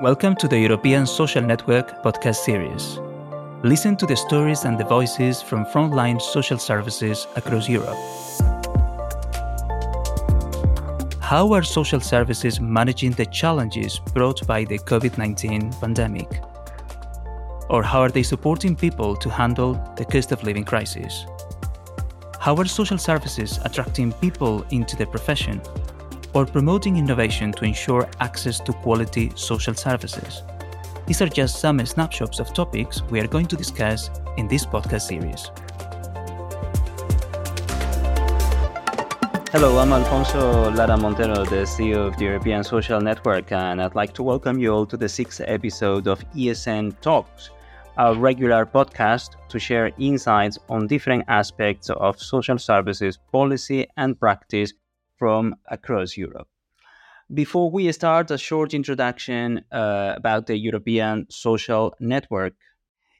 Welcome to the European Social Network podcast series. Listen to the stories and the voices from frontline social services across Europe. How are social services managing the challenges brought by the COVID 19 pandemic? Or how are they supporting people to handle the cost of living crisis? How are social services attracting people into the profession or promoting innovation to ensure access to quality social services? These are just some snapshots of topics we are going to discuss in this podcast series. Hello, I'm Alfonso Lara Montero, the CEO of the European Social Network, and I'd like to welcome you all to the sixth episode of ESN Talks, a regular podcast to share insights on different aspects of social services policy and practice from across Europe. Before we start, a short introduction uh, about the European Social Network.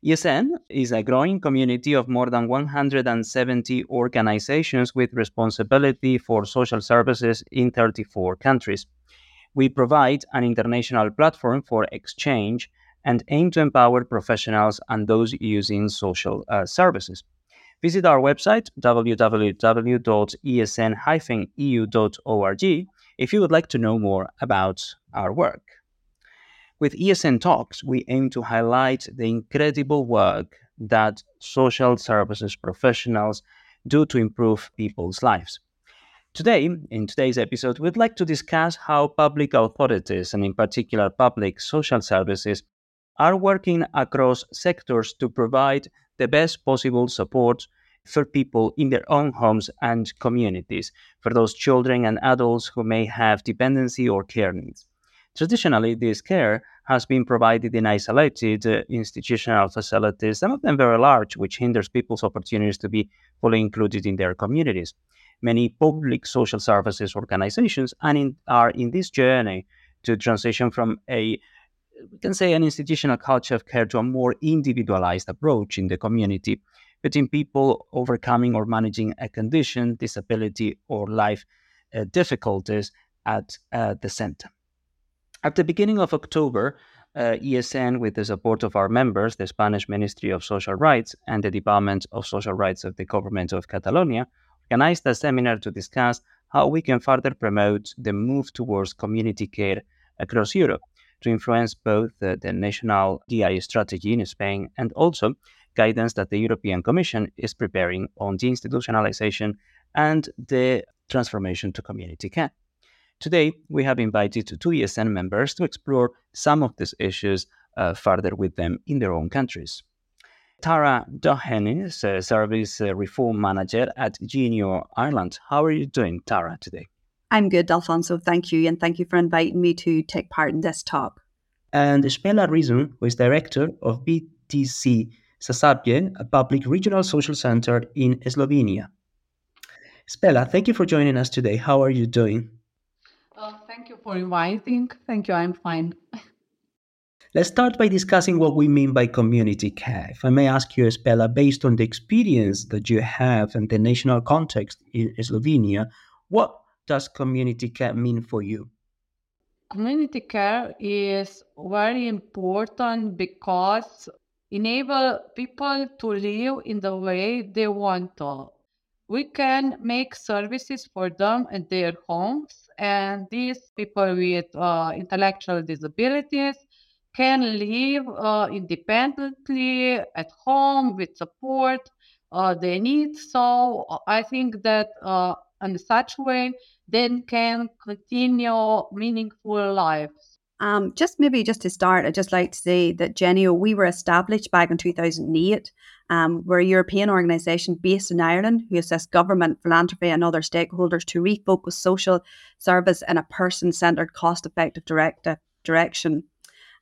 ESN is a growing community of more than 170 organizations with responsibility for social services in 34 countries. We provide an international platform for exchange and aim to empower professionals and those using social uh, services. Visit our website www.esn-eu.org if you would like to know more about our work. With ESN Talks, we aim to highlight the incredible work that social services professionals do to improve people's lives. Today, in today's episode, we'd like to discuss how public authorities, and in particular public social services, are working across sectors to provide the best possible support for people in their own homes and communities, for those children and adults who may have dependency or care needs. Traditionally, this care has been provided in isolated uh, institutional facilities, some of them very large, which hinders people's opportunities to be fully included in their communities. Many public social services organizations in, are in this journey to transition from a we can say an institutional culture of care to a more individualized approach in the community between people overcoming or managing a condition, disability, or life uh, difficulties at uh, the center. At the beginning of October, uh, ESN, with the support of our members, the Spanish Ministry of Social Rights and the Department of Social Rights of the Government of Catalonia, organized a seminar to discuss how we can further promote the move towards community care across Europe to influence both the, the national DI strategy in Spain and also guidance that the European Commission is preparing on deinstitutionalization and the transformation to community care. Today, we have invited two ESN members to explore some of these issues uh, further with them in their own countries. Tara Doheny is a Service Reform Manager at Genio Ireland. How are you doing, Tara, today? I'm good, Alfonso. Thank you. And thank you for inviting me to take part in this talk. And Spela Rezun, who is Director of VDC Zasavje, a public regional social center in Slovenia. Spela, thank you for joining us today. How are you doing? Uh, thank you for inviting. Thank you. I'm fine. Let's start by discussing what we mean by community care. If I may ask you, Spela, based on the experience that you have and the national context in Slovenia, what does community care mean for you? Community care is very important because enable people to live in the way they want to. We can make services for them at their homes, and these people with uh, intellectual disabilities can live uh, independently at home with support uh, they need. So I think that uh, in such way then can continue meaningful lives. Um, just maybe just to start, I'd just like to say that Genio, we were established back in 2008. Um, we're a European organisation based in Ireland who assists government, philanthropy, and other stakeholders to refocus social service in a person centred, cost effective direction.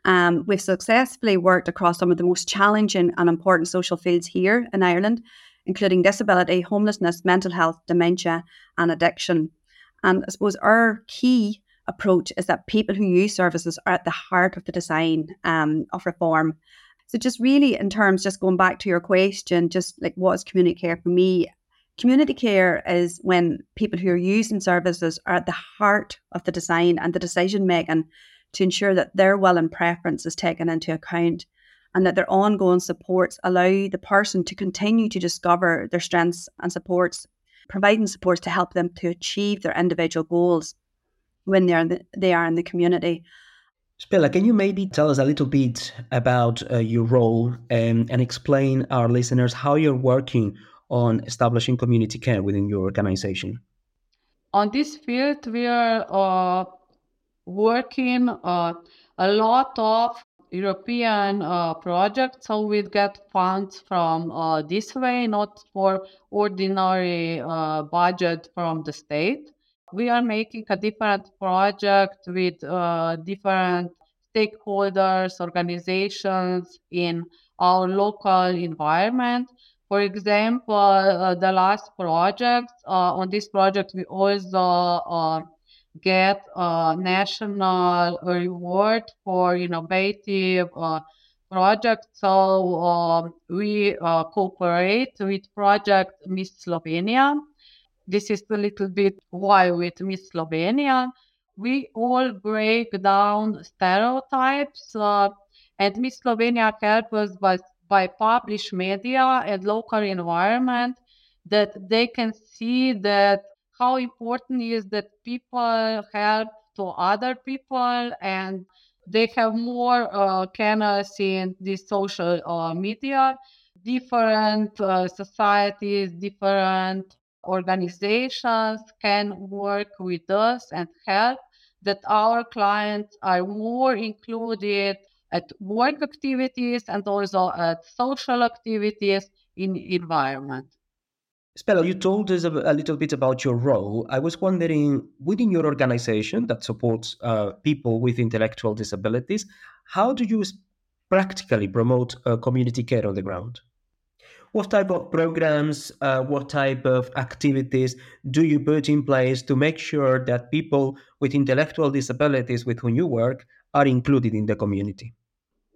Um, we've successfully worked across some of the most challenging and important social fields here in Ireland, including disability, homelessness, mental health, dementia, and addiction. And I suppose our key approach is that people who use services are at the heart of the design um, of reform. So, just really, in terms, just going back to your question, just like what is community care for me? Community care is when people who are using services are at the heart of the design and the decision making to ensure that their will and preference is taken into account and that their ongoing supports allow the person to continue to discover their strengths and supports, providing supports to help them to achieve their individual goals when they are in the, they are in the community. Spela, can you maybe tell us a little bit about uh, your role and, and explain our listeners how you're working on establishing community care within your organization? On this field, we are uh, working uh, a lot of European uh, projects, so we get funds from uh, this way, not for ordinary uh, budget from the state. We are making a different project with uh, different stakeholders, organizations in our local environment. For example, uh, the last project, uh, on this project, we also get a national reward for innovative uh, projects. So uh, we uh, cooperate with Project Miss Slovenia. This is a little bit why with Miss Slovenia. We all break down stereotypes, uh, and Miss Slovenia helps us by, by publish media and local environment that they can see that how important is that people help to other people and they have more uh, in the social uh, media. Different uh, societies different organizations can work with us and help that our clients are more included at work activities and also at social activities in environment Spela, you told us a, a, little bit about your role. I was wondering, within your organization that supports uh, people with intellectual disabilities, how do you practically promote uh, community care on the ground? What type of programs, uh, what type of activities do you put in place to make sure that people with intellectual disabilities with whom you work are included in the community?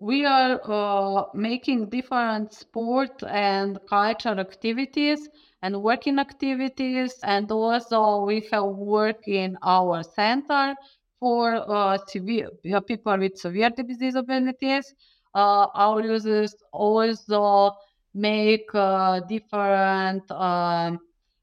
We are uh, making different sport and culture activities and working activities. And also we have work in our center for uh, severe people with severe disabilities. Uh, our users also make uh, different um,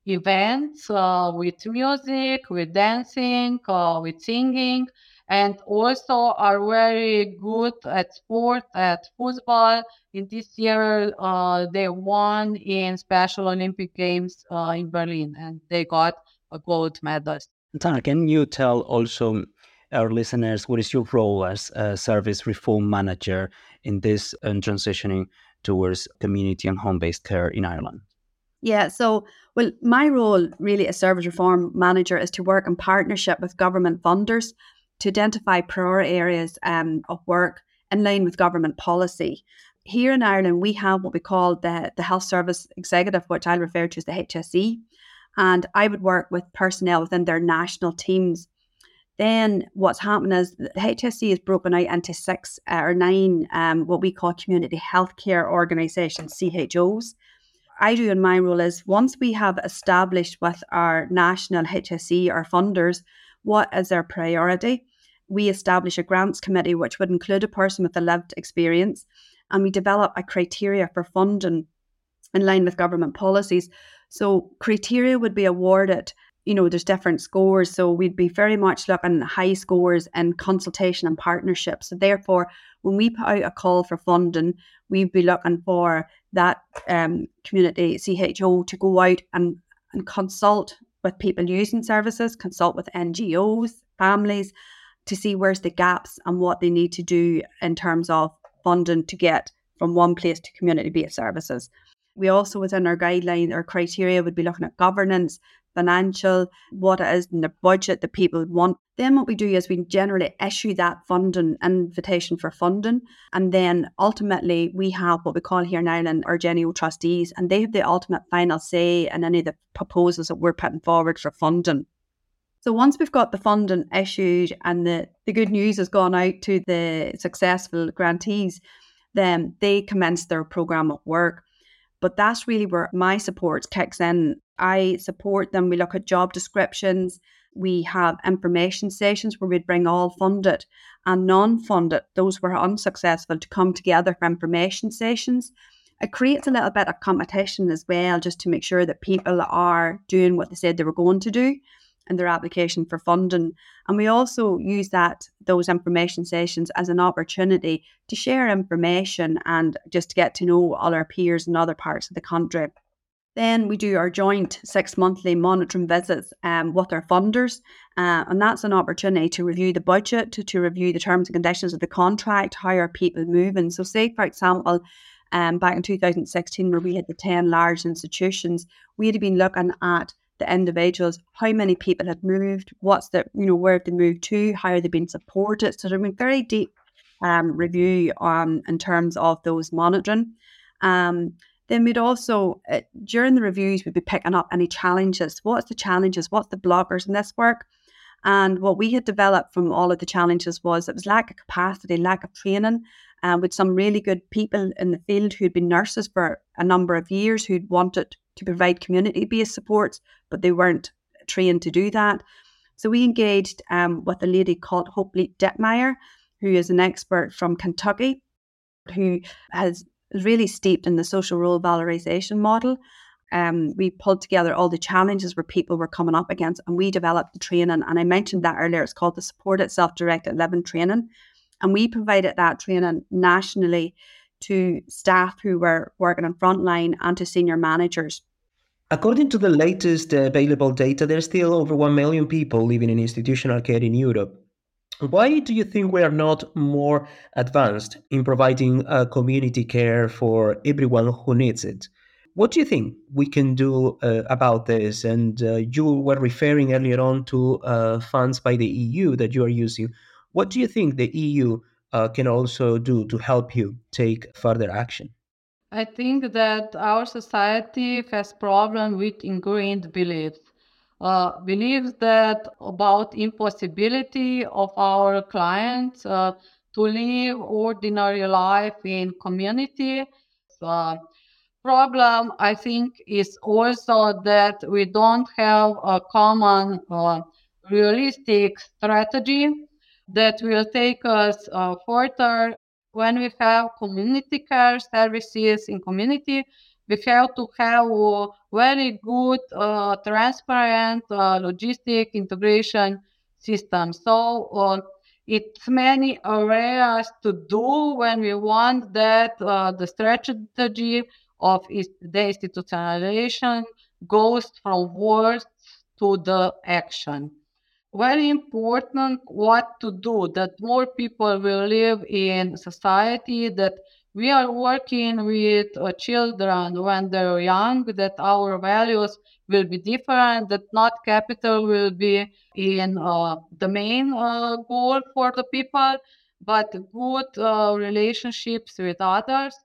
events uh, with music, with dancing, uh, with singing and also are very good at sport, at football. In this year, uh, they won in Special Olympic Games uh, in Berlin, and they got a gold medal. Tara, can you tell also our listeners what is your role as a service reform manager in this uh, transitioning towards community and home-based care in Ireland? Yeah, so well, my role really as service reform manager is to work in partnership with government funders to identify priority areas um, of work in line with government policy. Here in Ireland, we have what we call the, the Health Service Executive, which I'll refer to as the HSE. And I would work with personnel within their national teams. Then what's happened is the HSE is broken out into six uh, or nine um, what we call community healthcare organisations, CHOs. I do in my role is once we have established with our national HSE, our funders, what is their priority. We establish a grants committee, which would include a person with a lived experience, and we develop a criteria for funding in line with government policies. So, criteria would be awarded. You know, there's different scores. So, we'd be very much looking at high scores in consultation and partnership. So, therefore, when we put out a call for funding, we'd be looking for that um, community CHO to go out and, and consult with people using services, consult with NGOs, families to see where's the gaps and what they need to do in terms of funding to get from one place to community based services. We also, within our guideline, our criteria would be looking at governance, financial, what it is in the budget that people want. Then what we do is we generally issue that funding invitation for funding. And then ultimately we have what we call here in Ireland our Genio trustees, and they have the ultimate final say in any of the proposals that we're putting forward for funding. So once we've got the funding issued and the, the good news has gone out to the successful grantees, then they commence their programme of work. But that's really where my support kicks in I support them. We look at job descriptions. We have information sessions where we'd bring all funded and non funded, those who were unsuccessful, to come together for information sessions. It creates a little bit of competition as well, just to make sure that people are doing what they said they were going to do in their application for funding. And we also use that those information sessions as an opportunity to share information and just to get to know all our peers in other parts of the country. Then we do our joint six monthly monitoring visits um, with our funders, uh, and that's an opportunity to review the budget, to, to review the terms and conditions of the contract, how are people moving. So, say for example, um, back in 2016, where we had the 10 large institutions, we had been looking at the individuals, how many people had moved, what's the, you know, where have they moved to, how are they being supported. So, there's been very deep um, review on in terms of those monitoring. Um, then we'd also, uh, during the reviews, we'd be picking up any challenges. What's the challenges? What's the blockers in this work? And what we had developed from all of the challenges was it was lack of capacity, lack of training, uh, with some really good people in the field who'd been nurses for a number of years who'd wanted to provide community based supports, but they weren't trained to do that. So we engaged um, with a lady called Hope Dittmeier, who is an expert from Kentucky, who has really steeped in the social role valorization model. Um, we pulled together all the challenges where people were coming up against, and we developed the training. And I mentioned that earlier. It's called the Supported Self-Directed Living Training, and we provided that training nationally to staff who were working on frontline and to senior managers. According to the latest available data, there are still over 1 million people living in institutional care in Europe. Why do you think we are not more advanced in providing uh, community care for everyone who needs it? What do you think we can do uh, about this? And uh, you were referring earlier on to uh, funds by the EU that you are using. What do you think the EU uh, can also do to help you take further action? I think that our society has problem with ingrained beliefs uh, believes that about impossibility of our clients uh, to live ordinary life in community. Problem, I think, is also that we don't have a common uh, realistic strategy that will take us uh, further when we have community care services in community we have to have very good, uh, transparent uh, logistic integration system. So uh, it's many areas to do when we want that uh, the strategy of the institutionalization goes from words to the action. Very important what to do that more people will live in society that we are working with uh, children when they're young that our values will be different that not capital will be in uh, the main uh, goal for the people but good uh, relationships with others.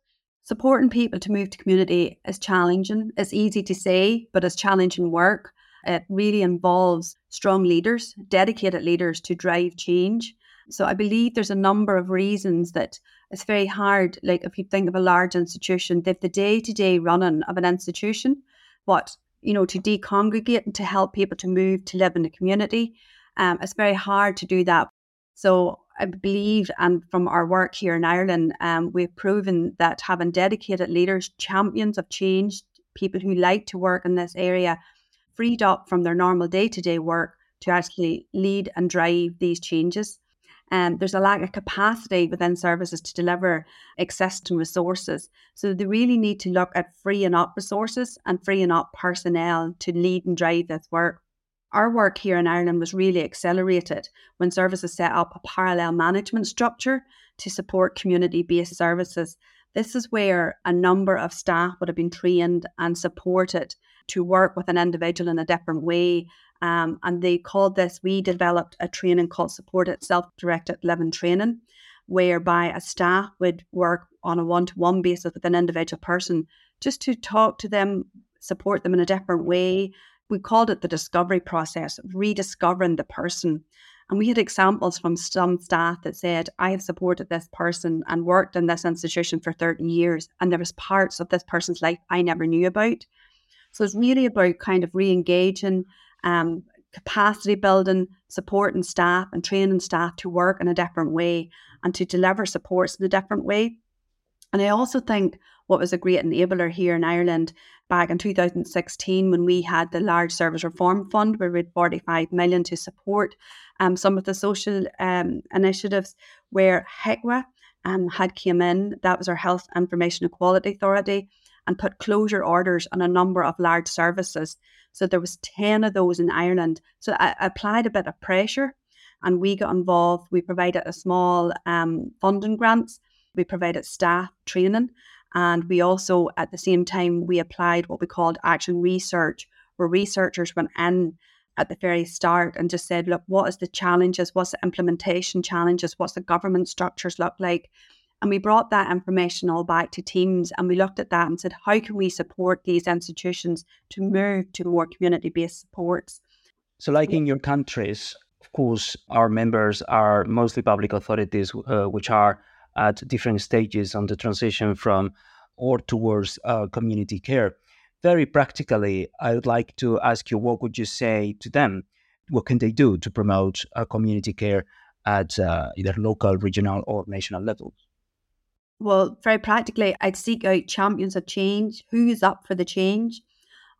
Supporting people to move to community is challenging it's easy to say but it's challenging work. It really involves strong leaders dedicated leaders to drive change so I believe there's a number of reasons that it's very hard. Like if you think of a large institution, they've the day to day running of an institution, but you know, to decongregate and to help people to move to live in the community, um, it's very hard to do that. So I believe, and from our work here in Ireland, um, we've proven that having dedicated leaders, champions of change, people who like to work in this area, freed up from their normal day to day work to actually lead and drive these changes um, there's a lack of capacity within services to deliver existing resources. So they really need to look at freeing up resources and freeing up personnel to lead and drive this work. Our work here in Ireland was really accelerated when services set up a parallel management structure to support community based services. This is where a number of staff would have been trained and supported to work with an individual in a different way um, and they called this, we developed a training called Supported Self Directed Living Training, whereby a staff would work on a one to one basis with an individual person just to talk to them, support them in a different way. We called it the discovery process, rediscovering the person. And we had examples from some staff that said, I have supported this person and worked in this institution for 30 years, and there was parts of this person's life I never knew about. So it's really about kind of re-engaging, um, capacity building, supporting staff and training staff to work in a different way and to deliver supports in a different way. And I also think what was a great enabler here in Ireland back in 2016 when we had the large service reform fund where we had 45 million to support um, some of the social um, initiatives where HIQA um, had came in, that was our Health Information Equality Authority, and put closure orders on a number of large services. So there was 10 of those in Ireland. So I applied a bit of pressure and we got involved. We provided a small um, funding grants. We provided staff training. And we also, at the same time, we applied what we called action research, where researchers went in at the very start and just said, look, what is the challenges? What's the implementation challenges? What's the government structures look like? And we brought that information all back to teams and we looked at that and said, how can we support these institutions to move to more community based supports? So, like in your countries, of course, our members are mostly public authorities, uh, which are at different stages on the transition from or towards uh, community care. Very practically, I would like to ask you what would you say to them? What can they do to promote uh, community care at uh, either local, regional, or national levels? Well, very practically, I'd seek out champions of change. Who's up for the change?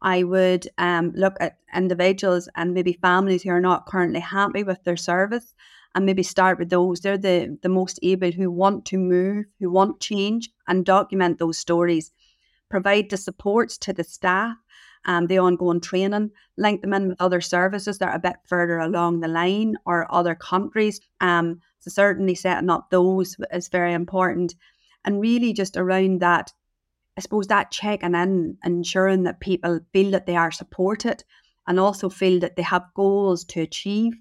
I would um, look at individuals and maybe families who are not currently happy with their service and maybe start with those. They're the, the most able who want to move, who want change, and document those stories. Provide the supports to the staff, um, the ongoing training, link them in with other services that are a bit further along the line or other countries. Um, so certainly setting up those is very important and really just around that I suppose that checking in, ensuring that people feel that they are supported and also feel that they have goals to achieve.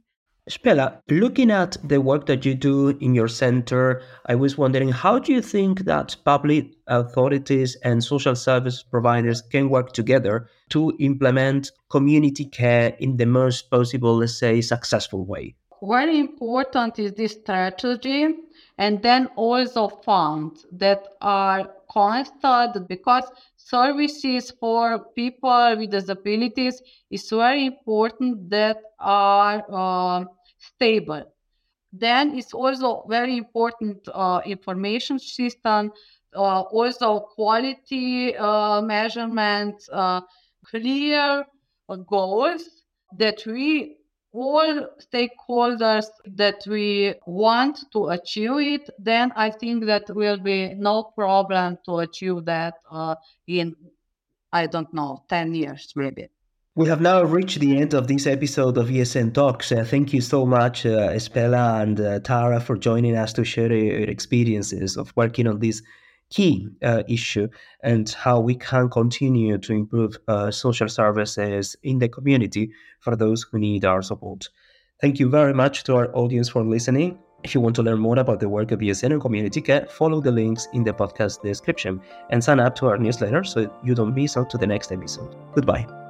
Spela, looking at the work that you do in your center, I was wondering how do you think that public authorities and social service providers can work together to implement community care in the most possible, let's say, successful way? Very important is this strategy and then also funds that are constant because services for people with disabilities is very important that are uh, stable. Then it's also very important uh, information system uh, also quality uh, measurement uh, clear goals that we all stakeholders that we want to achieve it, then I think that will be no problem to achieve that uh, in, I don't know, 10 years maybe. We have now reached the end of this episode of ESN Talks. Uh, thank you so much, uh, Espela and uh, Tara, for joining us to share your experiences of working on this key uh, issue and how we can continue to improve uh, social services in the community for those who need our support. Thank you very much to our audience for listening. If you want to learn more about the work of ESN and Community Care, follow the links in the podcast description and sign up to our newsletter so you don't miss out to the next episode. Goodbye.